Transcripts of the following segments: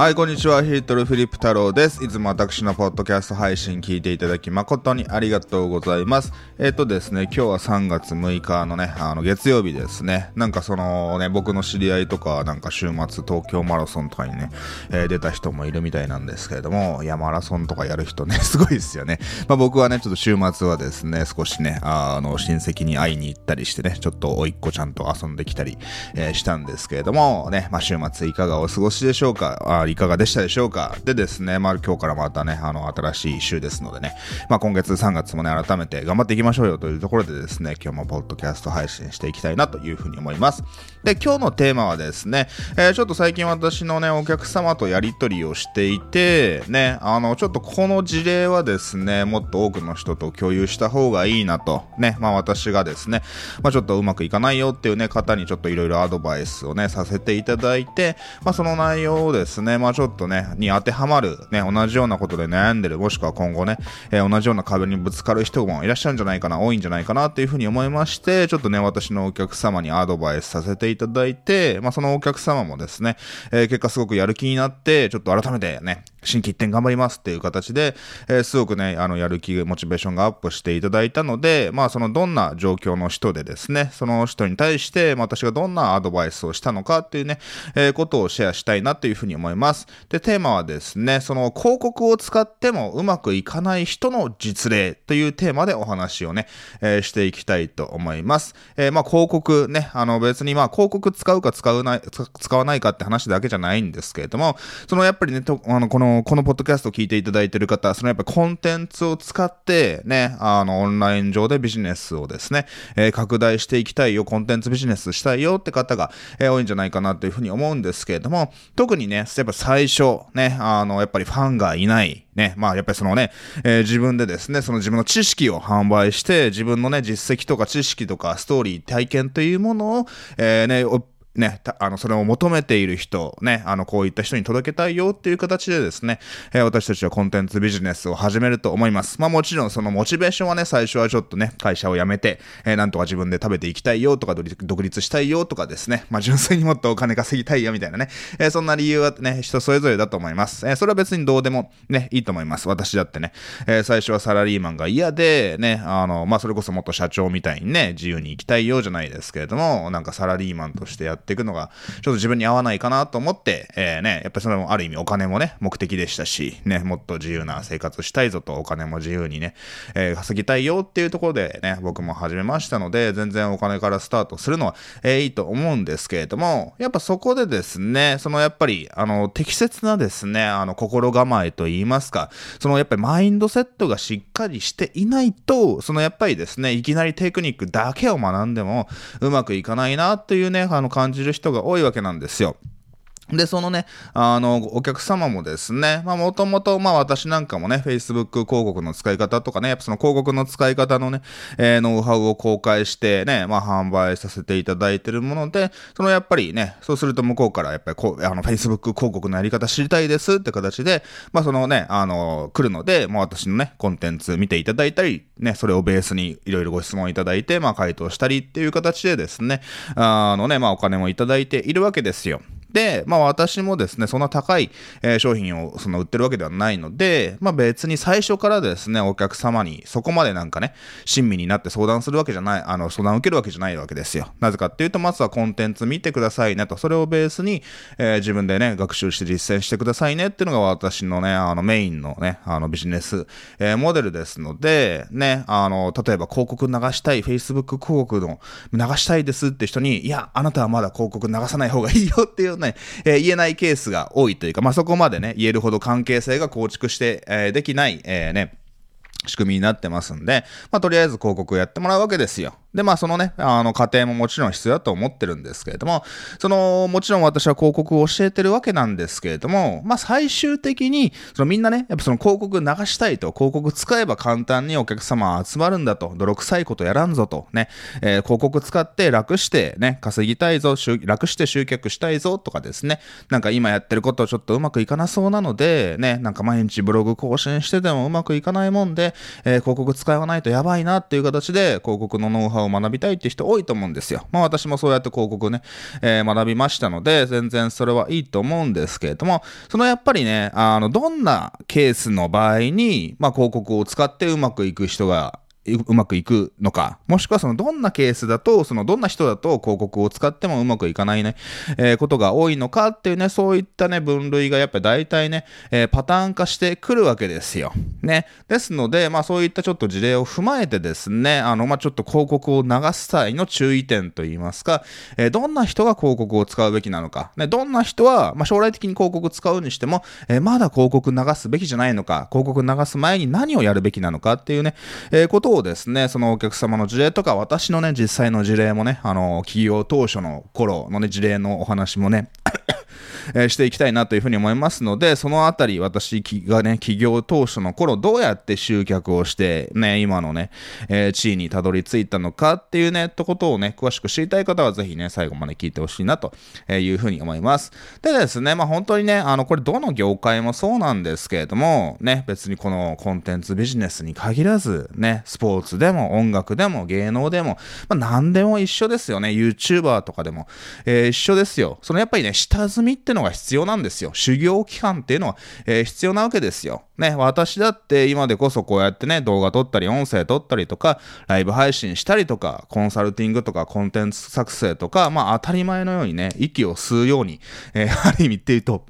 はい、こんにちは。ヒートルフリップ太郎です。いつも私のポッドキャスト配信聞いていただき誠にありがとうございます。えっ、とですね、今日は3月6日のね、あの月曜日ですね。なんかそのね、僕の知り合いとか、なんか週末東京マラソンとかにね、えー出た人もいるみたいなんですけれども、いや、マラソンとかやる人ね、すごいですよね。まあ僕はね、ちょっと週末はですね、少しね、あの、親戚に会いに行ったりしてね、ちょっとおいっ子ちゃんと遊んできたり、えーしたんですけれども、ね、まあ週末いかがお過ごしでしょうか？いかがでしたでしょうか？でですね、まあ今日からまたね、あの、新しい週ですのでね、まあ今月3月もね、改めて頑張っていきましょうよというところでですね、今日もポッドキャスト配信していきたいなというふうに思います。で、今日のテーマはですね、えーちょっと最近私のね、お客様とやり取りをしていて、ね、あの、ちょっとこの事例はですね、もっと多くの人と共有した方がいいなと、ね、まあ私がですね、まあちょっとうまくいかないよっていうね、方にちょっといろいろアドバイスをね、させていただいて、まあその内容をですね、まあちょっとね、に当てはまる、ね、同じようなことで悩んでる、もしくは今後ね、えー同じような壁にぶつかる人もいらっしゃるんじゃないかな、多いんじゃないかなっていうふうに思いまして、ちょっとね、私のお客様にアドバイスさせていただいて、まあそのお客様もですね、えー結果すごくやる気になって、ちょっと改めてね、新規一点頑張りますっていう形で、えーすごくね、あの、やる気、モチベーションがアップしていただいたので、まあ、その、どんな状況の人でですね、その人に対して、まあ私がどんなアドバイスをしたのかっていうね、えーことをシェアしたいなというふうに思います。で、テーマはですね、その、広告を使ってもうまくいかない人の実例というテーマでお話をね、えーしていきたいと思います。えまあ、広告ね、あの、別にまあ、広告使うか使うない、使使わないかって話だけじゃないんですけれども、そのやっぱりね、とあの、この、このポッドキャストを聞いていただいている方、そのやっぱコンテンツを使って、ね、あの、オンライン上でビジネスをですね、えー拡大していきたいよ、コンテンツビジネスしたいよって方が、えー多いんじゃないかなというふうに思うんですけれども、特にね、やっぱ最初、ね、あの、やっぱりファンがいない、ね、まあやっぱりそのね、えー自分でですね、その自分の知識を販売して、自分のね、実績とか知識とかストーリー、体験というものを、えーね、ね、あの、それを求めている人、ね、あの、こういった人に届けたいよっていう形でですね、えー私たちはコンテンツビジネスを始めると思います。まあもちろんそのモチベーションはね、最初はちょっとね、会社を辞めて、えーなんとか自分で食べていきたいよとか、独立したいよとかですね、まあ純粋にもっとお金稼ぎたいよみたいなね、えーそんな理由はね、人それぞれだと思います。えーそれは別にどうでもね、いいと思います。私だってね、えー最初はサラリーマンが嫌で、ね、あの、まあそれこそもっと社長みたいにね、自由に生きたいようじゃないですけれども、なんかサラリーマンとしてやってっていくのが、ちょっと自分に合わないかなと思って、えーね、やっぱりそれもある意味お金もね、目的でしたし、ね、もっと自由な生活したいぞと、お金も自由にね、えー稼ぎたいよっていうところでね、僕も始めましたので、全然お金からスタートするのは、えーいいと思うんですけれども、やっぱそこでですね、そのやっぱり、あの、適切なですね、あの、心構えといいますか、そのやっぱりマインドセットがしっかりしていないと、そのやっぱりですね、いきなりテクニックだけを学んでも、うまくいかないなっていうね、あの、感じ感じる人が多いわけなんですよ。で、そのね、あの、お客様もですね、まあ、もともと、まあ、私なんかもね、Facebook 広告の使い方とかね、やっぱその広告の使い方のね、えーノウハウを公開してね、まあ、販売させていただいてるもので、そのやっぱりね、そうすると向こうからやっぱりこう、あの、Facebook 広告のやり方知りたいですって形で、まあ、そのね、あの、来るので、まあ、私のね、コンテンツ見ていただいたり、ね、それをベースにいろいろご質問いただいて、まあ、回答したりっていう形でですね、あのね、まあ、お金もいただいているわけですよ。で、まあ私もですね、そんな高い、えー商品をその売ってるわけではないので、まあ別に最初からですね、お客様にそこまでなんかね、親身になって相談するわけじゃない、あの、相談を受けるわけじゃないわけですよ。なぜかっていうと、まずはコンテンツ見てくださいねと、それをベースに、えー自分でね、学習して実践してくださいねっていうのが私のね、あのメインのね、あのビジネス、えーモデルですので、ね、あの、例えば広告流したい、Facebook 広告の流したいですって人に、いや、あなたはまだ広告流さない方がいいよっていうね、えー言えないケースが多いというか、まあ、そこまでね、言えるほど関係性が構築して、えーできない、えーね、仕組みになってますんで、まあ、とりあえず広告をやってもらうわけですよ。で、まあ、そのね、あの、過程ももちろん必要だと思ってるんですけれども、その、もちろん私は広告を教えてるわけなんですけれども、まあ、最終的に、そのみんなね、やっぱその広告流したいと、広告使えば簡単にお客様集まるんだと、泥臭いことやらんぞと、ね、えー広告使って楽してね、稼ぎたいぞ、楽して集客したいぞとかですね、なんか今やってることちょっとうまくいかなそうなので、ね、なんか毎日ブログ更新しててもうまくいかないもんで、えー広告使わないとやばいなっていう形で、広告のノウハウハウを学びたいって人多いと思うんですよ。まあ私もそうやって広告ね、えー、学びましたので、全然それはいいと思うんですけれども、そのやっぱりね、あの、どんなケースの場合に、まあ広告を使ってうまくいく人がうまくいくのか、もしくはそのどんなケースだと、そのどんな人だと広告を使ってもうまくいかないね、えー、ことが多いのかっていうね、そういったね、分類がやっぱり大体ね、えー、パターン化してくるわけですよ。ね。ですので、まあそういったちょっと事例を踏まえてですね、あの、まあちょっと広告を流す際の注意点といいますか、えー、どんな人が広告を使うべきなのか、ね、どんな人は、まあ将来的に広告使うにしても、えー、まだ広告流すべきじゃないのか、広告流す前に何をやるべきなのかっていうね、えー、ことそうですね、そのお客様の事例とか、私のね、実際の事例もね、あの、企業当初の頃のね、事例のお話もね、えー、していきたいなというふうに思いますので、そのあたり私がね、企業当初の頃どうやって集客をして、ね、今のね、えー、地位にたどり着いたのかっていうね、ってことをね、詳しく知りたい方はぜひね、最後まで聞いてほしいなというふうに思います。でですね、まあ本当にね、あの、これどの業界もそうなんですけれども、ね、別にこのコンテンツビジネスに限らず、ね、スポーツでも音楽でも芸能でも、まあ何でも一緒ですよね。YouTuber とかでも、えー、一緒ですよ。そのやっぱりね、下積みってのが必要なんですよ。修行期間っていうのは、えー、必要なわけですよ。ね、私だって今でこそこうやってね、動画撮ったり、音声撮ったりとか、ライブ配信したりとか、コンサルティングとか、コンテンツ作成とか、まあ当たり前のようにね、息を吸うように、えー、ある意味っていうと、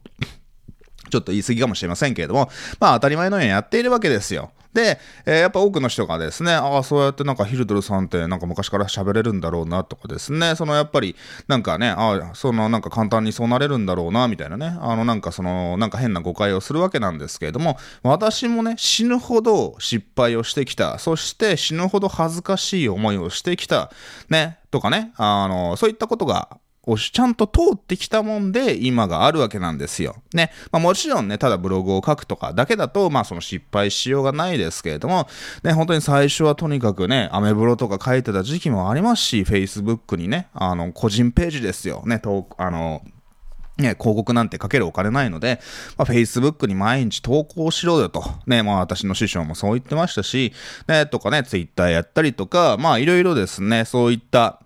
ちょっと言い過ぎかもしれませんけれども、まあ当たり前のようにやっているわけですよ。で、えー、やっぱ多くの人がですね、ああ、そうやってなんかヒルドルさんってなんか昔から喋れるんだろうなとかですね、そのやっぱりなんかね、ああ、そのなんか簡単にそうなれるんだろうなみたいなね、あのなんかそのなんか変な誤解をするわけなんですけれども、私もね、死ぬほど失敗をしてきた、そして死ぬほど恥ずかしい思いをしてきた、ね、とかね、あの、そういったことがをちゃんと通ってきたもんで今があるわけなんですよ。ね。まあ、もちろんね、ただブログを書くとかだけだと、まあその失敗しようがないですけれども、ね、本当に最初はとにかくね、アメブロとか書いてた時期もありますし、Facebook にね、あの、個人ページですよ。ね、とあの、ね、広告なんてかけるお金ないので、まあ、Facebook に毎日投稿しろよと。ね、まあ私の師匠もそう言ってましたし、ね、とかね、Twitter やったりとか、まあいろいろですね、そういった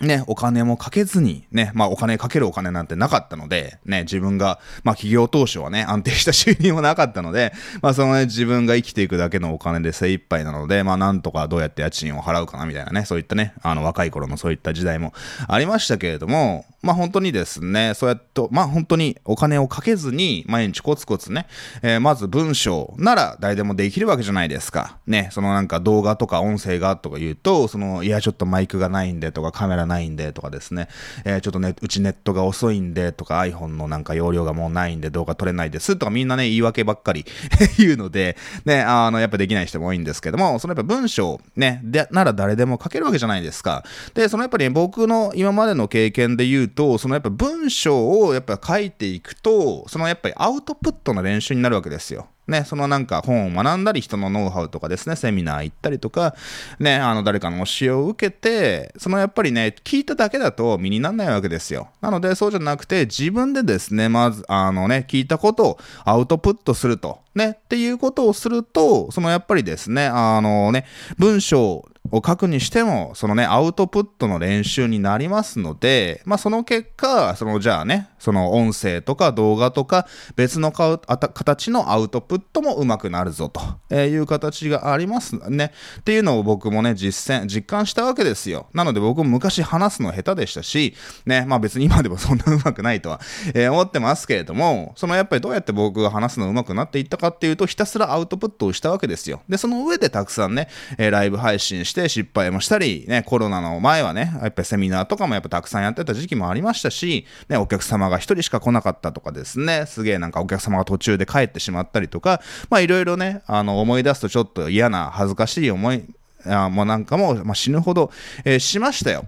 ね、お金もかけずに、ね、まあお金かけるお金なんてなかったので、ね、自分が、まあ企業当初はね、安定した収入もなかったので、まあそのね、自分が生きていくだけのお金で精一杯なので、まあなんとかどうやって家賃を払うかなみたいなね、そういったね、あの若い頃のそういった時代もありましたけれども、まあ本当にですね、そうやって、まあ本当にお金をかけずに毎日コツコツね、えー、まず文章なら誰でもできるわけじゃないですか。ね、そのなんか動画とか音声がとか言うと、その、いやちょっとマイクがないんでとかカメラないんでとかですね、えー、ちょっとね、うちネットが遅いんでとか iPhone のなんか容量がもうないんで動画撮れないですとかみんなね、言い訳ばっかり 言うので、ね、あの、やっぱできない人も多いんですけども、そのやっぱ文章ね、で、なら誰でも書けるわけじゃないですか。で、そのやっぱり、ね、僕の今までの経験で言うと、そのやっぱ文章をやっぱ書いていくと、そのやっぱりアウトプットの練習になるわけですよ。ね、そのなんか本を学んだり、人のノウハウとかですね、セミナー行ったりとか、ね、あの誰かの教えを受けて、そのやっぱりね、聞いただけだと身にならないわけですよ。なので、そうじゃなくて、自分でですね、まず、あのね、聞いたことをアウトプットすると。ね、っていうことをすると、そのやっぱりですね、あのね、文章を書くにしても、そのね、アウトプットの練習になりますので、まあその結果、そのじゃあね、その音声とか動画とか別の形のアウトプットもうまくなるぞという形がありますね。っていうのを僕もね、実践、実感したわけですよ。なので僕も昔話すの下手でしたし、ね、まあ別に今でもそんなうまくないとは、えー、思ってますけれども、そのやっぱりどうやって僕が話すのうまくなっていったかっていうと、ひたすらアウトプットをしたわけですよ。で、その上でたくさんね、え、ライブ配信して失敗もしたり、ね、コロナの前はね、やっぱりセミナーとかもやっぱたくさんやってた時期もありましたし、ね、お客様が1人しか来なかったとかですね、すげえなんかお客様が途中で帰ってしまったりとか、まあいろいろね、あの思い出すとちょっと嫌な恥ずかしい思い、あもうなんかも、まあ、死ぬほど、えー、しましたよ。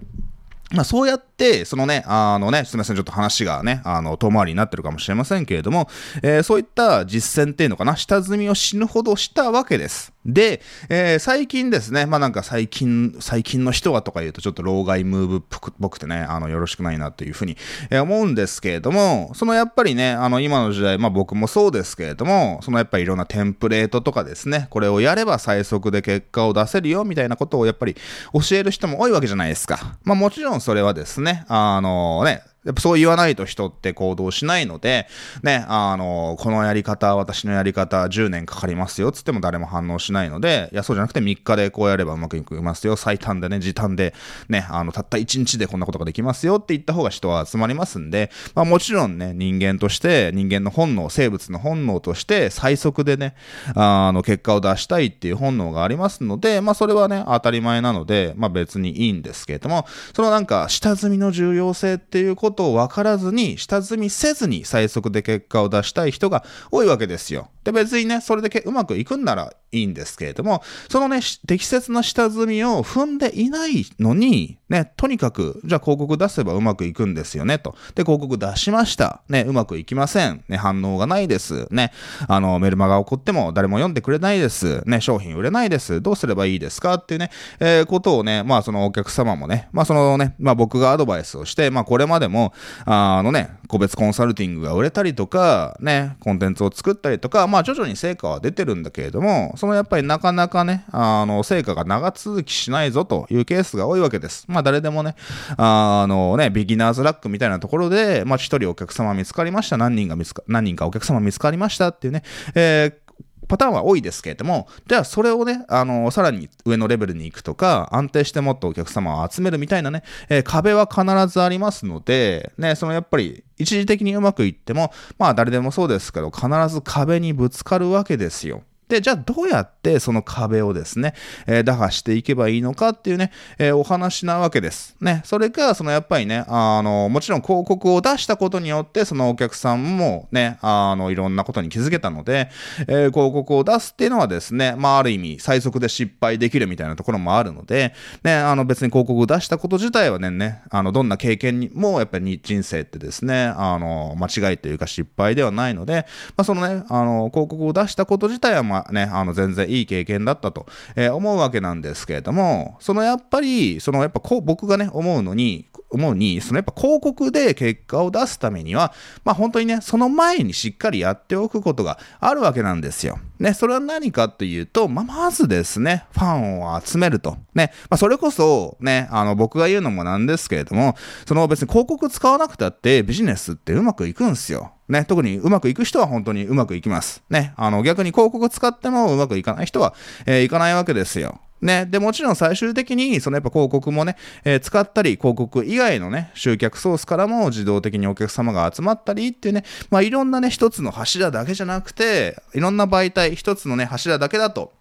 まあそうやって、そのね、あのね、すみません、ちょっと話がね、あの、遠回りになってるかもしれませんけれども、えー、そういった実践っていうのかな、下積みを死ぬほどしたわけです。で、えー、最近ですね、まあなんか最近、最近の人はとか言うとちょっと老害ムーブっぽくてね、あの、よろしくないなというふうに、思うんですけれども、そのやっぱりね、あの、今の時代、まあ僕もそうですけれども、そのやっぱりいろんなテンプレートとかですね、これをやれば最速で結果を出せるよみたいなことをやっぱり教える人も多いわけじゃないですか。まあもちろんそれはですね、あのね、やっぱそう言わないと人って行動しないので、ね、あの、このやり方、私のやり方、10年かかりますよ、つっても誰も反応しないので、いや、そうじゃなくて3日でこうやればうまくいきますよ、最短でね、時短で、ね、あの、たった1日でこんなことができますよって言った方が人は集まりますんで、まあもちろんね、人間として、人間の本能、生物の本能として、最速でね、あの、結果を出したいっていう本能がありますので、まあそれはね、当たり前なので、まあ別にいいんですけれども、そのなんか、下積みの重要性っていうことことを分からずに、下積みせずに最速で結果を出したい人が多いわけですよ。で、別にね、それでうまくいくんならいいんですけれども、そのね、適切な下積みを踏んでいないのに、ね、とにかく、じゃあ広告出せばうまくいくんですよね、と。で、広告出しました。ね、うまくいきません。ね、反応がないです。ね、あの、メルマガ起こっても誰も読んでくれないです。ね、商品売れないです。どうすればいいですか？っていうね、えー、ことをね、まあそのお客様もね、まあそのね、まあ僕がアドバイスをして、まあこれまでも、あのね、個別コンサルティングが売れたりとか、ね、コンテンツを作ったりとか、まあ徐々に成果は出てるんだけれども、そのやっぱりなかなかね、あの、成果が長続きしないぞというケースが多いわけです。まあ誰でもね、あのね、ビギナーズラックみたいなところで、まあ一人お客様見つかりました、何人が見つか、何人かお客様見つかりましたっていうね、えーパターンは多いですけれども、じゃあそれをね、あの、さらに上のレベルに行くとか、安定してもっとお客様を集めるみたいなね、えー、壁は必ずありますので、ね、そのやっぱり一時的にうまくいっても、まあ誰でもそうですけど、必ず壁にぶつかるわけですよ。で、じゃあどうやってその壁をですね、えー、打破していけばいいのかっていうね、えー、お話なわけです。ね。それが、そのやっぱりね、あの、もちろん広告を出したことによって、そのお客さんもね、あの、いろんなことに気づけたので、えー、広告を出すっていうのはですね、まあ、ある意味、最速で失敗できるみたいなところもあるので、ね、あの、別に広告を出したこと自体はね、ね、あの、どんな経験にも、やっぱり人生ってですね、あの、間違いというか失敗ではないので、まあ、そのね、あの、広告を出したこと自体は、まあ、ね、あの全然いい経験だったと、え、思うわけなんですけれども、そのやっぱり、そのやっぱこう僕がね、思うのに、思うに、そのやっぱ広告で結果を出すためには、まあ本当にね、その前にしっかりやっておくことがあるわけなんですよ。ね、それは何かというと、まあ、まずですね、ファンを集めると。ね、まあ、それこそ、ね、あの、僕が言うのもなんですけれども、その別に広告使わなくたってビジネスってうまくいくんすよ。ね、特にうまくいく人は本当にうまくいきます。ね、あの、逆に広告使ってもうまくいかない人は、えー、いかないわけですよ。ね。で、もちろん最終的に、そのやっぱ広告もね、えー、使ったり、広告以外のね、集客ソースからも自動的にお客様が集まったりっていうね、まあいろんなね、一つの柱だけじゃなくて、いろんな媒体、一つのね、柱だけだと、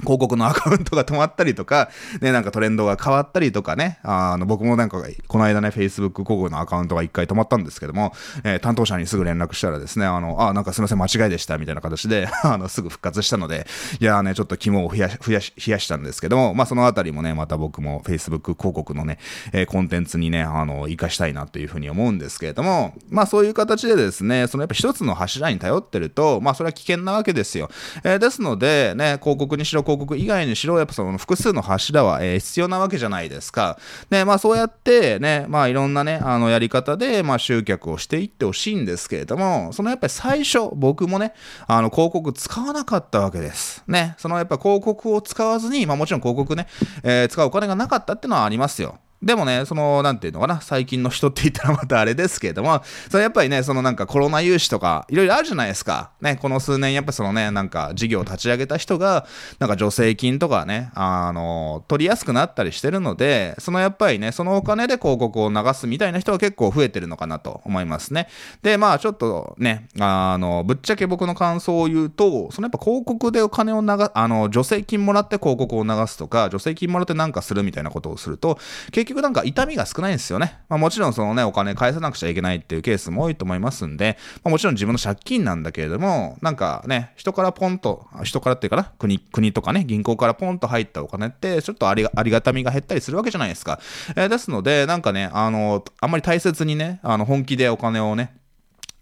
広告のアカウントが止まったりとか、ね、なんかトレンドが変わったりとかね、あの、僕もなんか、この間ね、Facebook 広告のアカウントが一回止まったんですけども、えー、担当者にすぐ連絡したらですね、あの、あ、なんかすいません、間違いでした、みたいな形で、あの、すぐ復活したので、いやね、ちょっと肝を増やし、増やし、冷やしたんですけども、まあ、そのあたりもね、また僕も Facebook 広告のね、えー、コンテンツにね、あの、活かしたいなというふうに思うんですけれども、まあ、そういう形でですね、そのやっぱ一つの柱に頼ってると、まあ、それは危険なわけですよ。えー、ですので、ね、広告にしろ、広告以外にしろ、やっぱその複数の柱は、えー、必要なわけじゃないですか。で、まあそうやってね、まあいろんなね、あのやり方で、まあ集客をしていってほしいんですけれども、そのやっぱり最初、僕もね、あの広告使わなかったわけです。ね、そのやっぱ広告を使わずに、まあもちろん広告ね、えー、使うお金がなかったっていうのはありますよ。でもね、その、なんていうのかな、最近の人って言ったらまたあれですけれども、それやっぱりね、そのなんかコロナ融資とか、いろいろあるじゃないですか。ね、この数年やっぱそのね、なんか事業を立ち上げた人が、なんか助成金とかね、あの、取りやすくなったりしてるので、そのやっぱりね、そのお金で広告を流すみたいな人は結構増えてるのかなと思いますね。で、まあちょっとね、あの、ぶっちゃけ僕の感想を言うと、そのやっぱ広告でお金を流、あの、助成金もらって広告を流すとか、助成金もらってなんかするみたいなことをすると、結局なんか痛みが少ないんですよね。まあ、もちろんそのね、お金返さなくちゃいけないっていうケースも多いと思いますんで、まあ、もちろん自分の借金なんだけれども、なんかね、人からポンと、人からっていうかな、国、国とかね、銀行からポンと入ったお金って、ちょっとありありがたみが減ったりするわけじゃないですか。えー、ですので、なんかね、あの、あんまり大切にね、あの、本気でお金をね、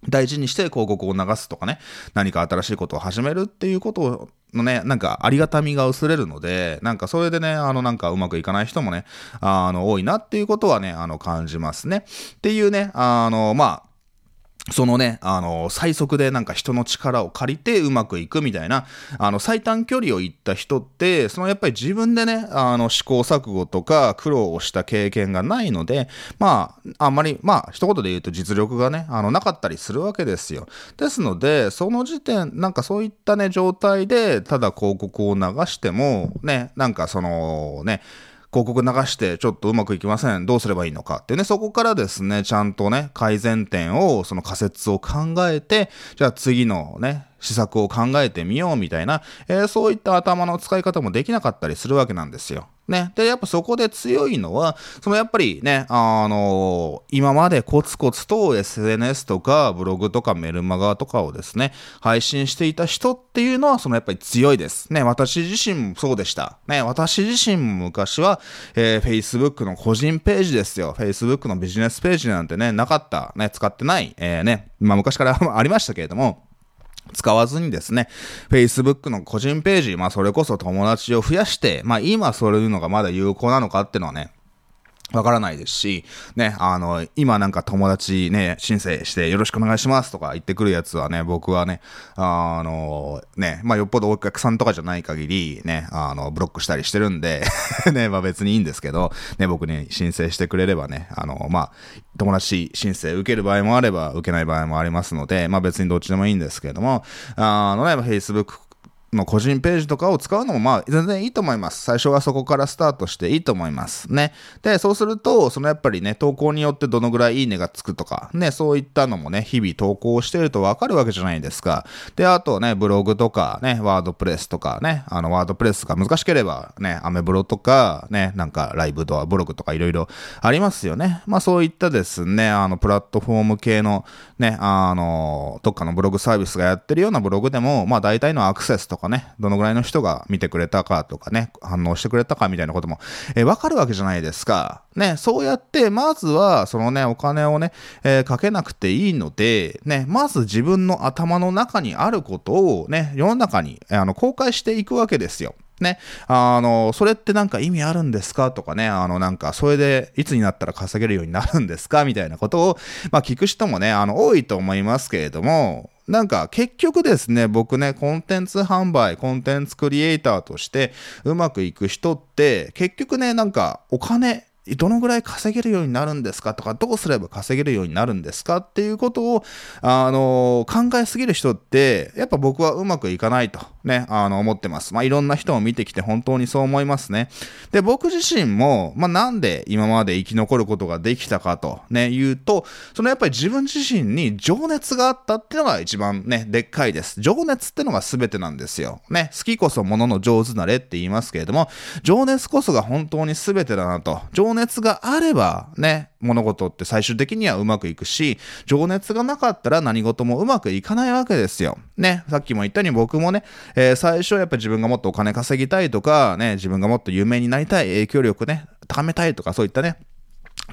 大事にして広告を流すとかね、何か新しいことを始めるっていうことのね、なんかありがたみが薄れるので、なんかそれでね、あのなんかうまくいかない人もね、あの多いなっていうことはね、あの感じますね。っていうね、あの、まあ、そのね、あの、最速でなんか人の力を借りてうまくいくみたいな、あの、最短距離を行った人って、そのやっぱり自分でね、あの、試行錯誤とか苦労をした経験がないので、まあ、あんまり、まあ、一言で言うと実力がね、あの、なかったりするわけですよ。ですので、その時点、なんかそういったね、状態で、ただ広告を流しても、ね、なんかその、ね、広告流してちょっとうまくいきません。どうすればいいのかってね、そこからですね、ちゃんとね、改善点を、その仮説を考えて、じゃあ次のね、施策を考えてみようみたいな、えー、そういった頭の使い方もできなかったりするわけなんですよ。ね。で、やっぱそこで強いのは、そのやっぱりね、あのー、今までコツコツと SNS とかブログとかメルマガとかをですね、配信していた人っていうのは、そのやっぱり強いです。ね、私自身もそうでした。ね、私自身も昔は、えー、Facebook の個人ページですよ。Facebook のビジネスページなんてね、なかった。ね、使ってない。えー、ね、まあ昔から ありましたけれども、使わずにですね、Facebook の個人ページ、まあそれこそ友達を増やして、まあ今そういうのがまだ有効なのかっていうのはね、わからないですし、ね、あの、今なんか友達ね、申請してよろしくお願いしますとか言ってくるやつはね、僕はね、あの、ね、まあよっぽどお客さんとかじゃない限り、ね、あの、ブロックしたりしてるんで ね、まあ別にいいんですけど、ね、僕に申請してくれればね、あの、まあ、友達申請受ける場合もあれば、受けない場合もありますので、まあ別にどっちでもいいんですけども、あのね、Facebook の個人ページとかを使うのもまあ全然いいと思います。最初はそこからスタートしていいと思いますね。で、そうすると、そのやっぱりね、投稿によってどのぐらいいいねがつくとか、ね、そういったのもね、日々投稿してるとわかるわけじゃないですか。で、あとね、ブログとかね、ワードプレスとかね、あの、ワードプレスが難しければね、アメブロとかね、なんかライブドア、ブログとかいろいろありますよね。まあそういったですね、あの、プラットフォーム系のね、あの、どっかのブログサービスがやってるようなブログでも、まあ大体のアクセスとかかね、どのぐらいの人が見てくれたかとかね、反応してくれたかみたいなことも、えー、わかるわけじゃないですか。ね、そうやって、まずは、そのね、お金をね、えー、かけなくていいので、ね、まず自分の頭の中にあることをね、世の中に、あの、公開していくわけですよ。ね、あの、それってなんか意味あるんですかとかね、あの、なんか、それでいつになったら稼げるようになるんですかみたいなことを、まあ、聞く人もね、あの、多いと思いますけれども、なんか結局ですね、僕ね、コンテンツ販売、コンテンツクリエイターとしてうまくいく人って、結局ね、なんかお金、どのぐらい稼げるようになるんですかとか、どうすれば稼げるようになるんですかっていうことを、あの考えすぎる人って、やっぱ僕はうまくいかないとね、あの、思ってます。まあ、いろんな人を見てきて本当にそう思いますね。で、僕自身も、まあ、なんで今まで生き残ることができたかとね、言うと、そのやっぱり自分自身に情熱があったっていうのが一番ね、でっかいです。情熱ってのが全てなんですよ。ね、好きこそものの上手なれって言いますけれども、情熱こそが本当に全てだなと。情熱があれば、ね、物事って最終的にはうまくいくし、情熱がなかったら何事もうまくいかないわけですよ。ね、さっきも言ったように僕もね、えー、最初やっぱ自分がもっとお金稼ぎたいとか、ね、自分がもっと有名になりたい、影響力ね、高めたいとかそういったね、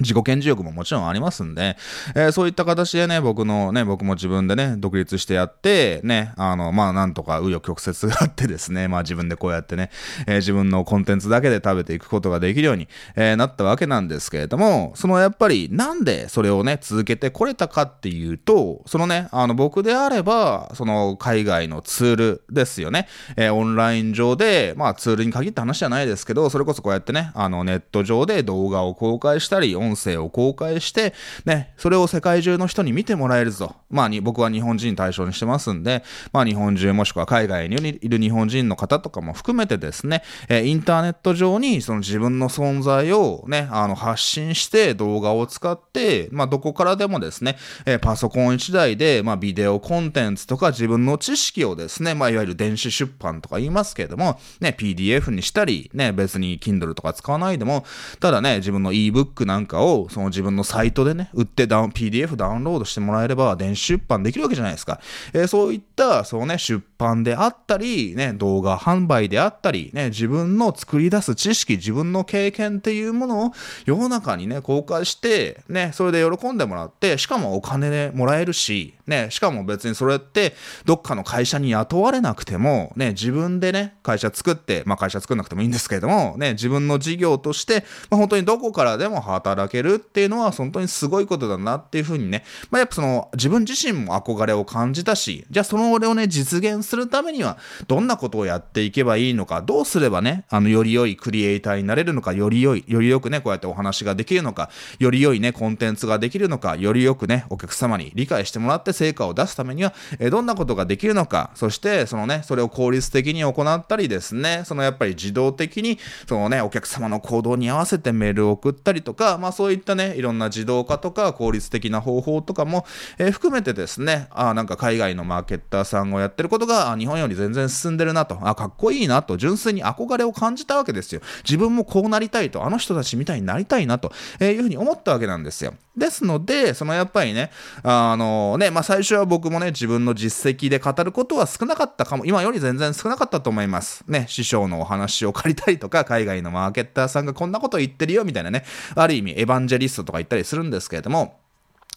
自己顕示欲ももちろんありますんで、えー、そういった形でね、僕のね、僕も自分でね、独立してやって、ね、あの、まあ、なんとか紆余曲折があってですね、まあ自分でこうやってね、えー、自分のコンテンツだけで食べていくことができるように、えー、なったわけなんですけれども、そのやっぱりなんでそれをね、続けてこれたかっていうと、そのね、あの僕であれば、その海外のツールですよね、えオンライン上で、まあツールに限った話じゃないですけど、それこそこうやってね、あのネット上で動画を公開したり、音声を公開して、ね、それを世界中の人に見てもらえるぞ。まあに、僕は日本人対象にしてますんで、まあ日本中もしくは海外にいる日本人の方とかも含めてですね、えインターネット上にその自分の存在をね、あの発信して動画を使って、まあどこからでもですね、えパソコン1台で、まあビデオコンテンツとか自分の知識をですね、まあいわゆる電子出版とか言いますけれども、ね、PDF にしたり、ね、別に Kindle とか使わないでも、ただね、自分の ebook なんかかをその自分のサイトでね、売ってダウン、PDF ダウンロードしてもらえれば電子出版できるわけじゃないですか。えー、そういった、そのね、出版であったり、ね、動画販売であったり、ね、自分の作り出す知識、自分の経験っていうものを世の中にね、公開して、ね、それで喜んでもらって、しかもお金でもらえるし、ね、しかも別にそれって、どっかの会社に雇われなくても、ね、自分でね、会社作って、まあ会社作んなくてもいいんですけれども、ね、自分の事業として、まあ本当にどこからでも働けるっていうのは本当にすごいことだなっていうふうにね、まあやっぱその自分自身も憧れを感じたし、じゃあその俺をね、実現するためには、どんなことをやっていけばいいのか、どうすればね、あの、より良いクリエイターになれるのか、より良い、よりよくね、こうやってお話ができるのか、より良いね、コンテンツができるのか、よりよくね、お客様に理解してもらって成果を出すためには、えどんなことができるのか、そして、そのね、それを効率的に行ったりですね、そのやっぱり自動的に、そのね、お客様の行動に合わせてメールを送ったりとか、まあそういったね、いろんな自動化とか効率的な方法とかも、えー、含めてですね、あなんか海外のマーケッターさんをやってることが、日本より全然進んでるなと、あ、かっこいいなと、純粋に憧れを感じたわけですよ。自分もこうなりたいと、あの人たちみたいになりたいなと、え、いうふうに思ったわけなんですよ。ですので、そのやっぱりね、あのね、まあ最初は僕もね、自分の実績で語ることは少なかったかも、今より全然少なかったと思います。ね、師匠のお話を借りたりとか、海外のマーケッターさんがこんなこと言ってるよみたいなね、ある意味エヴァンジェリストとか言ったりするんですけれども、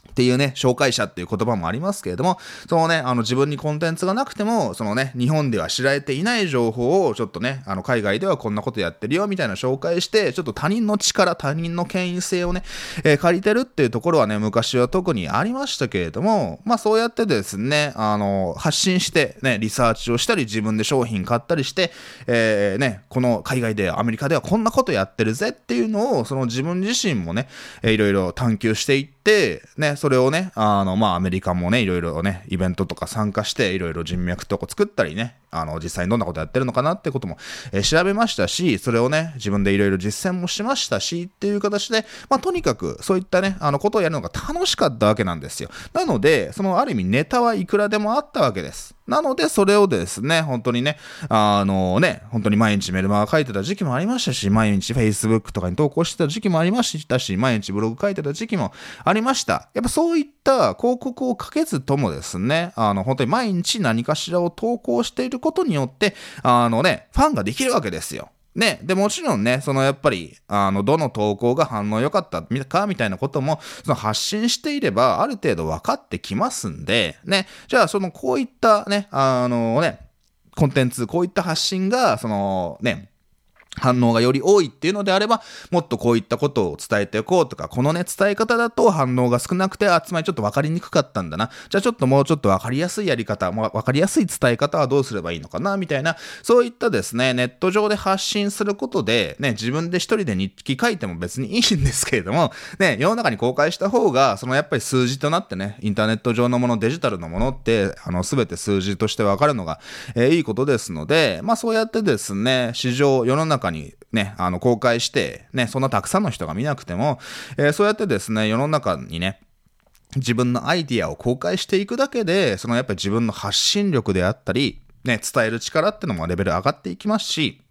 っていうね、紹介者っていう言葉もありますけれども、そのね、あの自分にコンテンツがなくても、そのね、日本では知られていない情報をちょっとね、あの海外ではこんなことやってるよみたいな紹介して、ちょっと他人の力、他人の権威性をね、えー、借りてるっていうところはね、昔は特にありましたけれども、まあそうやってですね、あの、発信してね、リサーチをしたり、自分で商品買ったりして、えー、ね、この海外で、アメリカではこんなことやってるぜっていうのを、その自分自身もね、えー、いろいろ探求していって、ね、それをね、あの、まあ、アメリカもね、いろいろね、イベントとか参加して、いろいろ人脈とか作ったりね、あの、実際にどんなことやってるのかなってことも、えー、調べましたし、それをね、自分でいろいろ実践もしましたし、っていう形で、まあ、とにかく、そういったね、あの、ことをやるのが楽しかったわけなんですよ。なので、その、ある意味、ネタはいくらでもあったわけです。なので、それをですね、本当にね、あのね、本当に毎日メルマガ書いてた時期もありましたし、毎日 Facebook とかに投稿してた時期もありましたし、毎日ブログ書いてた時期もありました。やっぱそういった広告をかけずともですね、あの、本当に毎日何かしらを投稿していることによって、あのね、ファンができるわけですよ。ね、で、もちろんね、そのやっぱり、あの、どの投稿が反応良かったかみたいなことも、その発信していれば、ある程度分かってきますんで、ね、じゃあ、その、こういったね、あのね、コンテンツ、こういった発信が、そのね、反応がより多いっていうのであれば、もっとこういったことを伝えていこうとか、このね、伝え方だと反応が少なくて、あ、つまりちょっと分かりにくかったんだな。じゃあちょっともうちょっと分かりやすいやり方、分かりやすい伝え方はどうすればいいのかな、みたいな、そういったですね、ネット上で発信することで、ね、自分で一人で日記書いても別にいいんですけれども、ね、世の中に公開した方が、そのやっぱり数字となってね、インターネット上のもの、デジタルのものって、あの、すべて数字として分かるのが、えー、いいことですので、まあそうやってですね、市場、世の中にね、あの、公開して、ね、そんなたくさんの人が見なくても、えー、そうやってですね、世の中にね、自分のアイディアを公開していくだけで、そのやっぱり自分の発信力であったり、ね、伝える力ってのもレベル上がっていきますし、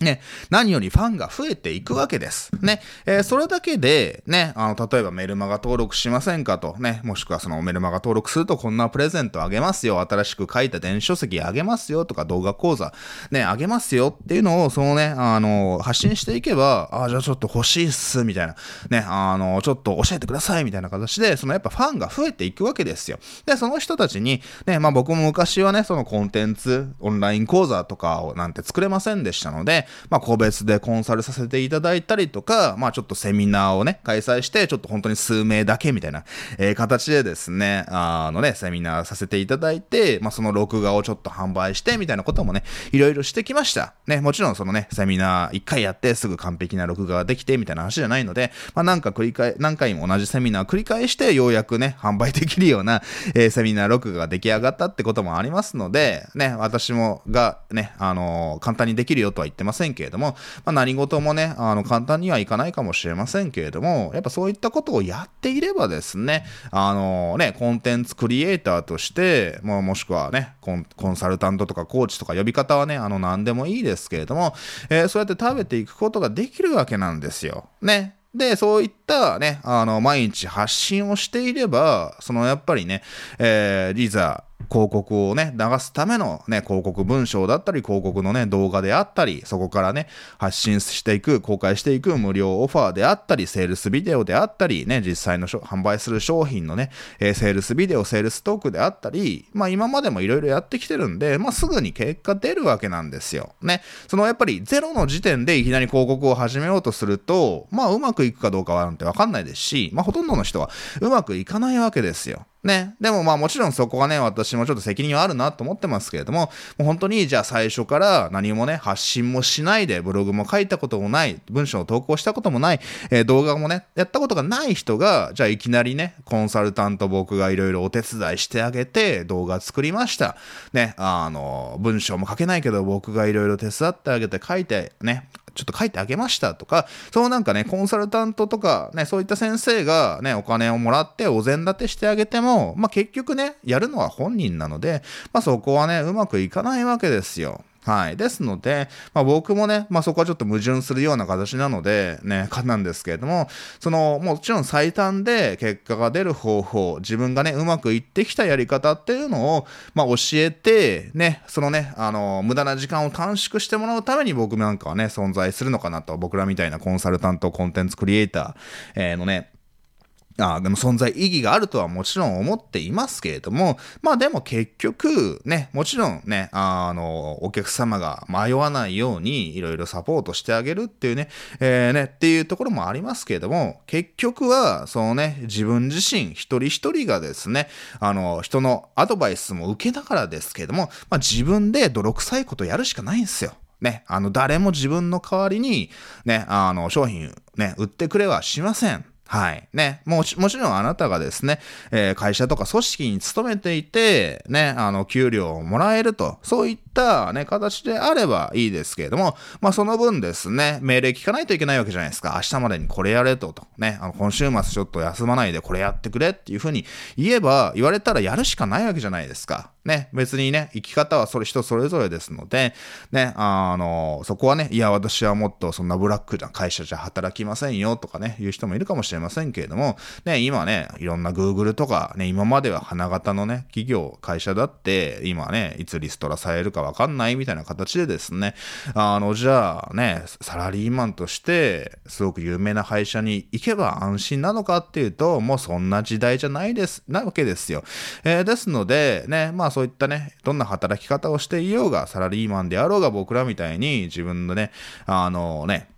ね、何よりファンが増えていくわけです。ね、えー、それだけで、ね、あの、例えばメルマガ登録しませんかと、ね、もしくはそのメルマガ登録するとこんなプレゼントあげますよ、新しく書いた電子書籍あげますよとか動画講座、ね、あげますよっていうのを、そのね、あの、発信していけば、あ、じゃあちょっと欲しいっす、みたいな、ね、あの、ちょっと教えてください、みたいな形で、そのやっぱファンが増えていくわけですよ。で、その人たちに、ね、まあ僕も昔はね、そのコンテンツ、オンライン講座とかをなんて作れませんでしたので、まあ、個別でコンサルさせていただいたりとか、まあ、ちょっとセミナーをね、開催して、ちょっと本当に数名だけみたいな、えー、形でですね、あのね、セミナーさせていただいて、まあ、その録画をちょっと販売して、みたいなこともね、いろいろしてきました。ね、もちろんそのね、セミナー一回やってすぐ完璧な録画ができて、みたいな話じゃないので、まあ、なんか繰り返、何回も同じセミナー繰り返して、ようやくね、販売できるような、えー、セミナー録画が出来上がったってこともありますので、ね、私もがね、あのー、簡単にできるよとは言ってますせんけれども、まあ、何事もね、あの、簡単にはいかないかもしれませんけれども、やっぱそういったことをやっていればですね、あのね、コンテンツクリエイターとして、ももしくはねコン、コンサルタントとかコーチとか呼び方はね、あの、何でもいいですけれども、えー、そうやって食べていくことができるわけなんですよ。ね。で、そういったね、あの、毎日発信をしていれば、そのやっぱりね、えー、いざ、広告をね、流すためのね、広告文章だったり、広告のね、動画であったり、そこからね、発信していく、公開していく無料オファーであったり、セールスビデオであったり、ね、実際の販売する商品のね、えー、セールスビデオ、セールストークであったり、まあ今までもいろいろやってきてるんで、まあすぐに結果出るわけなんですよ。ね。そのやっぱりゼロの時点でいきなり広告を始めようとすると、まあうまくいくかどうかはなんてわかんないですし、まあほとんどの人はうまくいかないわけですよ。ね。でもまあもちろんそこはね、私もちょっと責任はあるなと思ってますけれども、もう本当にじゃあ最初から何もね、発信もしないで、ブログも書いたこともない、文章を投稿したこともない、えー、動画もね、やったことがない人が、じゃあいきなりね、コンサルタント僕がいろいろお手伝いしてあげて、動画作りました。ね、あの、文章も書けないけど僕がいろいろ手伝ってあげて書いてね、ちょっと書いてあげましたとか、そうなんかね、コンサルタントとか、ね、そういった先生がね、お金をもらってお膳立てしてあげても、まあ結局ね、やるのは本人なので、まあそこはね、うまくいかないわけですよ。はい。ですので、まあ僕もね、まあそこはちょっと矛盾するような形なので、ね、かなんですけれども、その、もちろん最短で結果が出る方法、自分がね、うまくいってきたやり方っていうのを、まあ教えて、ね、そのね、あの、無駄な時間を短縮してもらうために僕なんかはね、存在するのかなと、僕らみたいなコンサルタント、コンテンツクリエイター、のね、あでも存在意義があるとはもちろん思っていますけれども、まあでも結局、ね、もちろんね、あの、お客様が迷わないようにいろいろサポートしてあげるっていうね、えー、ね、っていうところもありますけれども、結局は、そのね、自分自身一人一人がですね、あの、人のアドバイスも受けながらですけれども、まあ自分で泥臭いことやるしかないんですよ。ね、あの、誰も自分の代わりに、ね、あの、商品、ね、売ってくれはしません。はい。ね。もち、もちろんあなたがですね、えー、会社とか組織に勤めていて、ね、あの、給料をもらえると、そういったね、形であればいいですけれども、まあ、その分ですね、命令聞かないといけないわけじゃないですか。明日までにこれやれと、と。ね、あの、今週末ちょっと休まないでこれやってくれっていうふうに言えば、言われたらやるしかないわけじゃないですか。ね、別にね、生き方はそれ人それぞれですので、ね、あの、そこはね、いや、私はもっとそんなブラックな会社じゃ働きませんよとかね、言う人もいるかもしれませんけれども、ね、今ね、いろんな Google とか、ね、今までは花形のね、企業、会社だって、今ね、いつリストラされるかわかんないみたいな形でですね、あの、じゃあね、サラリーマンとして、すごく有名な会社に行けば安心なのかっていうと、もうそんな時代じゃないです、なわけですよ。えー、ですので、ね、まあそういったね、どんな働き方をしていようが、サラリーマンであろうが僕らみたいに自分のね、あのね、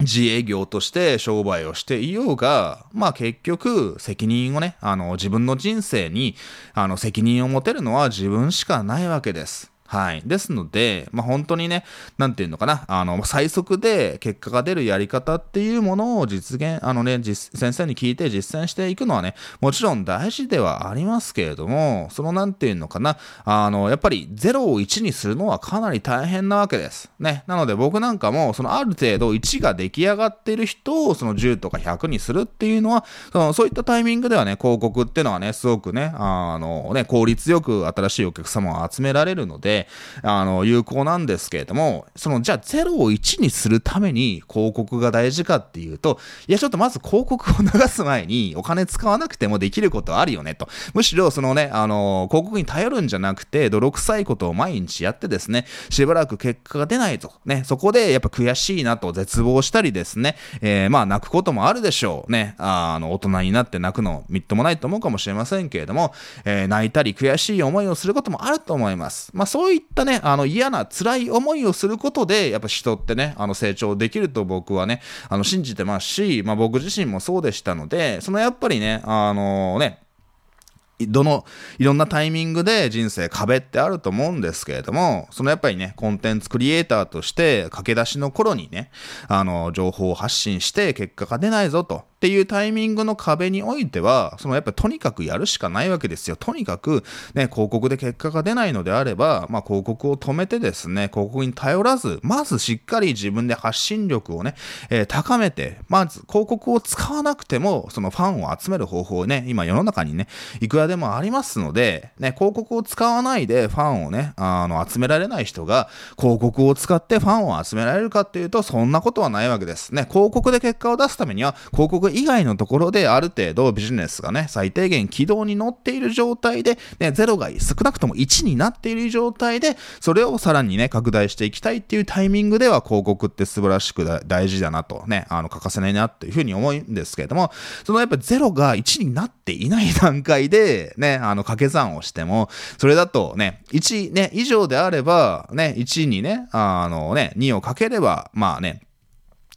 自営業として商売をしていようが、まあ結局責任をね、あの自分の人生にあの責任を持てるのは自分しかないわけです。はい。ですので、まあ、本当にね、なんていうのかな、あの、最速で結果が出るやり方っていうものを実現、あのね、実先生に聞いて実践していくのはね、もちろん大事ではありますけれども、そのなんていうのかな、あの、やっぱり0を1にするのはかなり大変なわけです。ね。なので僕なんかも、そのある程度1が出来上がっている人をその10とか100にするっていうのは、そのそういったタイミングではね、広告っていうのはね、すごくね、あのね、効率よく新しいお客様を集められるので、あの、有効なんですけれども、その、じゃあ0を1にするために広告が大事かっていうと、いや、ちょっとまず広告を流す前にお金使わなくてもできることあるよねと。むしろ、そのね、あの、広告に頼るんじゃなくて、泥臭いことを毎日やってですね、しばらく結果が出ないと。ね、そこでやっぱ悔しいなと絶望したりですね、えー、まあ泣くこともあるでしょう。ね、あの、大人になって泣くのみっともないと思うかもしれませんけれども、えー、泣いたり悔しい思いをすることもあると思います。まあそういったね、あの嫌な辛い思いをすることで、やっぱ人ってね、あの成長できると僕はね、あの信じてますし、まあ僕自身もそうでしたので、そのやっぱりね、あのね、どの、いろんなタイミングで人生壁ってあると思うんですけれども、そのやっぱりね、コンテンツクリエイターとして駆け出しの頃にね、あの、情報を発信して結果が出ないぞと。っていうタイミングの壁においては、そのやっぱとにかくやるしかないわけですよ。とにかくね、広告で結果が出ないのであれば、まあ広告を止めてですね、広告に頼らず、まずしっかり自分で発信力をね、えー、高めて、まず広告を使わなくても、そのファンを集める方法をね、今世の中にね、いくらでもありますので、ね、広告を使わないでファンをね、あの、集められない人が、広告を使ってファンを集められるかっていうと、そんなことはないわけです。ね、広告で結果を出すためには、広告以外のところである程度ビジネスがね、最低限軌道に乗っている状態で、ね、0が少なくとも1になっている状態で、それをさらにね、拡大していきたいっていうタイミングでは、広告って素晴らしく大事だなとね、あの、欠かせないなっていうふうに思うんですけれども、そのやっぱ0が1になっていない段階で、ね、あの、掛け算をしても、それだとね、1ね、以上であれば、ね、1にね、あのね、2をかければ、まあね、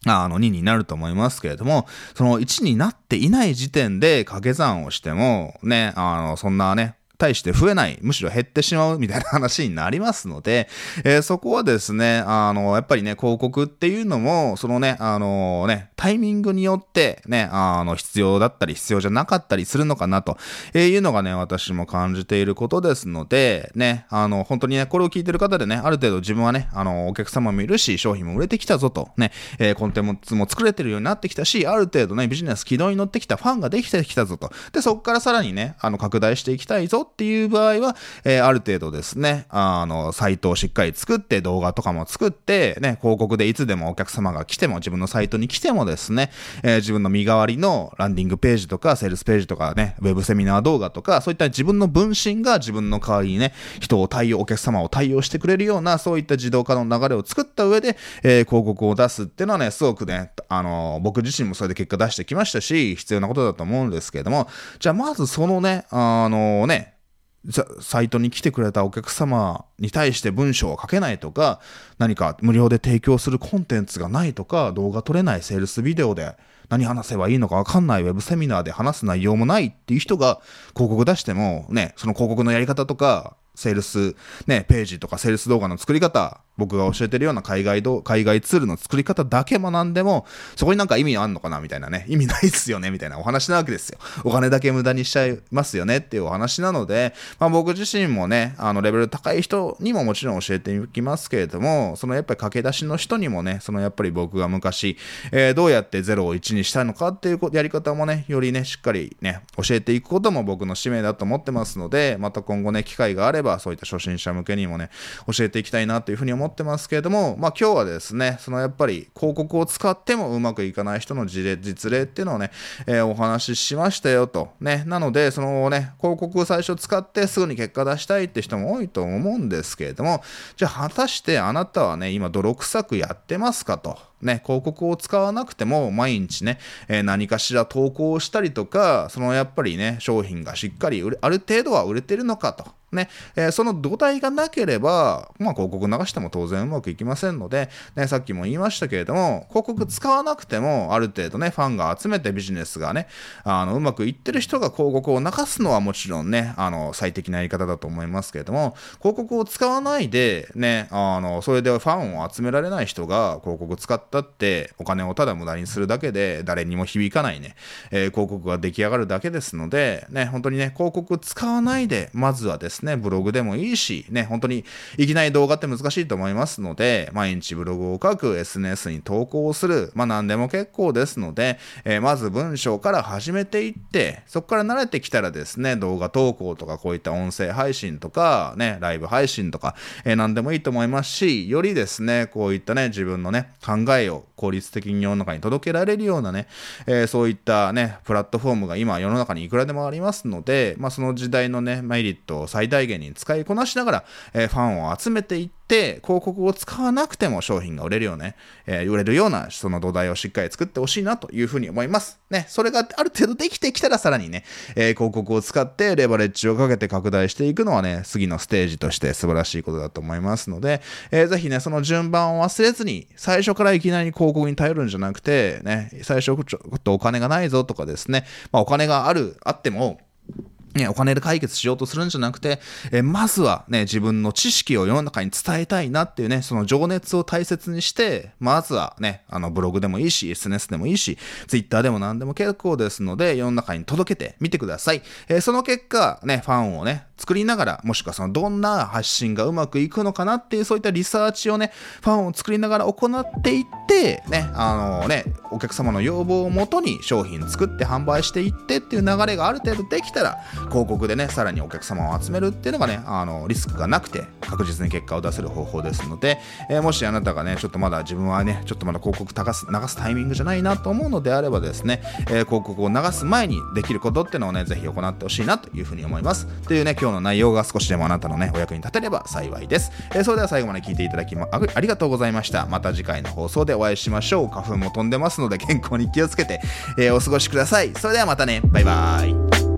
あの2になると思いますけれども、その1になっていない時点で掛け算をしても、ね、あの、そんなね、対して増えない、むしろ減ってしまうみたいな話になりますので、えー、そこはですね、あの、やっぱりね、広告っていうのも、そのね、あのね、タイミングによってね、あの、必要だったり必要じゃなかったりするのかなというのがね、私も感じていることですので、ね、あの、本当にね、これを聞いてる方でね、ある程度自分はね、あの、お客様もいるし、商品も売れてきたぞと、ね、えー、コンテンツも作れてるようになってきたし、ある程度ね、ビジネス軌道に乗ってきたファンができてきたぞと。で、そこからさらにね、あの、拡大していきたいぞっていう場合は、えー、ある程度ですね、あの、サイトをしっかり作って動画とかも作って、ね、広告でいつでもお客様が来ても、自分のサイトに来てもですね、えー、自分の身代わりのランディングページとか、セールスページとかね、ウェブセミナー動画とか、そういった自分の分身が自分の代わりにね、人を対応、お客様を対応してくれるような、そういった自動化の流れを作った上で、えー、広告を出すっていうのはね、すごくね、あの、僕自身もそれで結果出してきましたし、必要なことだと思うんですけれども、じゃあまずそのね、あのね、サイトに来てくれたお客様に対して文章を書けないとか、何か無料で提供するコンテンツがないとか、動画撮れないセールスビデオで何話せばいいのかわかんないウェブセミナーで話す内容もないっていう人が広告出しても、ね、その広告のやり方とか、セールス、ね、ページとかセールス動画の作り方、僕が教えてるような海外ど、海外ツールの作り方だけ学んでも、そこになんか意味あんのかなみたいなね。意味ないっすよねみたいなお話なわけですよ。お金だけ無駄にしちゃいますよねっていうお話なので、まあ僕自身もね、あのレベル高い人にももちろん教えていきますけれども、そのやっぱり駆け出しの人にもね、そのやっぱり僕が昔、えー、どうやって0を1にしたのかっていうやり方もね、よりね、しっかりね、教えていくことも僕の使命だと思ってますので、また今後ね、機会があれば、そういった初心者向けにもね、教えていきたいなというふうに思ってますけれども、まあ今日はですね、そのやっぱり広告を使ってもうまくいかない人の事例、実例っていうのをね、えー、お話ししましたよと。ね、なので、そのね、広告を最初使ってすぐに結果出したいって人も多いと思うんですけれども、じゃあ果たしてあなたはね、今泥臭くやってますかと。ね、広告を使わなくても毎日ね、えー、何かしら投稿したりとか、そのやっぱりね、商品がしっかりある程度は売れてるのかと。ね、えー、その土台がなければ、まあ広告流しても当然うまくいきませんので、ね、さっきも言いましたけれども、広告使わなくても、ある程度ね、ファンが集めてビジネスがね、あの、うまくいってる人が広告を流すのはもちろんね、あの、最適なやり方だと思いますけれども、広告を使わないで、ね、あの、それでファンを集められない人が広告使ってたって、お金をただ無駄にするだけで、誰にも響かないね、えー、広告が出来上がるだけですので、ね、本当にね、広告使わないで、まずはですね、ですね、ブログでもいいし、ね、本当にいきなり動画って難しいと思いますので、毎日ブログを書く、SNS に投稿する、まあ何でも結構ですので、えー、まず文章から始めていって、そこから慣れてきたらですね、動画投稿とかこういった音声配信とか、ね、ライブ配信とか、えー、何でもいいと思いますし、よりですね、こういったね、自分のね、考えを効率的に世の中に届けられるようなね、えー、そういったね、プラットフォームが今世の中にいくらでもありますので、まあその時代のね、メリットを最大限に使いこなしながら、えー、ファンを集めていってって、広告を使わなくても商品が売れるよね、えー、売れるようなその土台をしっかり作ってほしいなというふうに思います。ね、それがある程度できてきたらさらにね、えー、広告を使ってレバレッジをかけて拡大していくのはね、次のステージとして素晴らしいことだと思いますので、えー、ぜひね、その順番を忘れずに、最初からいきなり広告に頼るんじゃなくて、ね、最初ちょっとお金がないぞとかですね、まあお金がある、あっても、ね、お金で解決しようとするんじゃなくて、え、まずはね、自分の知識を世の中に伝えたいなっていうね、その情熱を大切にして、まずはね、あの、ブログでもいいし、SNS でもいいし、Twitter でも何でも結構ですので、世の中に届けてみてください。えー、その結果、ね、ファンをね、作りながら、もしくはその、どんな発信がうまくいくのかなっていう、そういったリサーチをね、ファンを作りながら行っていって、ね、あのね、お客様の要望をもとに商品作って販売していってっていう流れがある程度できたら、広告でね、さらにお客様を集めるっていうのがね、あの、リスクがなくて確実に結果を出せる方法ですので、えー、もしあなたがね、ちょっとまだ自分はね、ちょっとまだ広告流す流すタイミングじゃないなと思うのであればですね、えー、広告を流す前にできることっていうのをね、ぜひ行ってほしいなというふうに思います。というね、今日の内容が少しでもあなたのね、お役に立てれば幸いです。えー、それでは最後まで聞いていただきま、ありがとうございました。また次回の放送でお会いしましょう。花粉も飛んでますので健康に気をつけて、えー、お過ごしください。それではまたね、バイバーイ。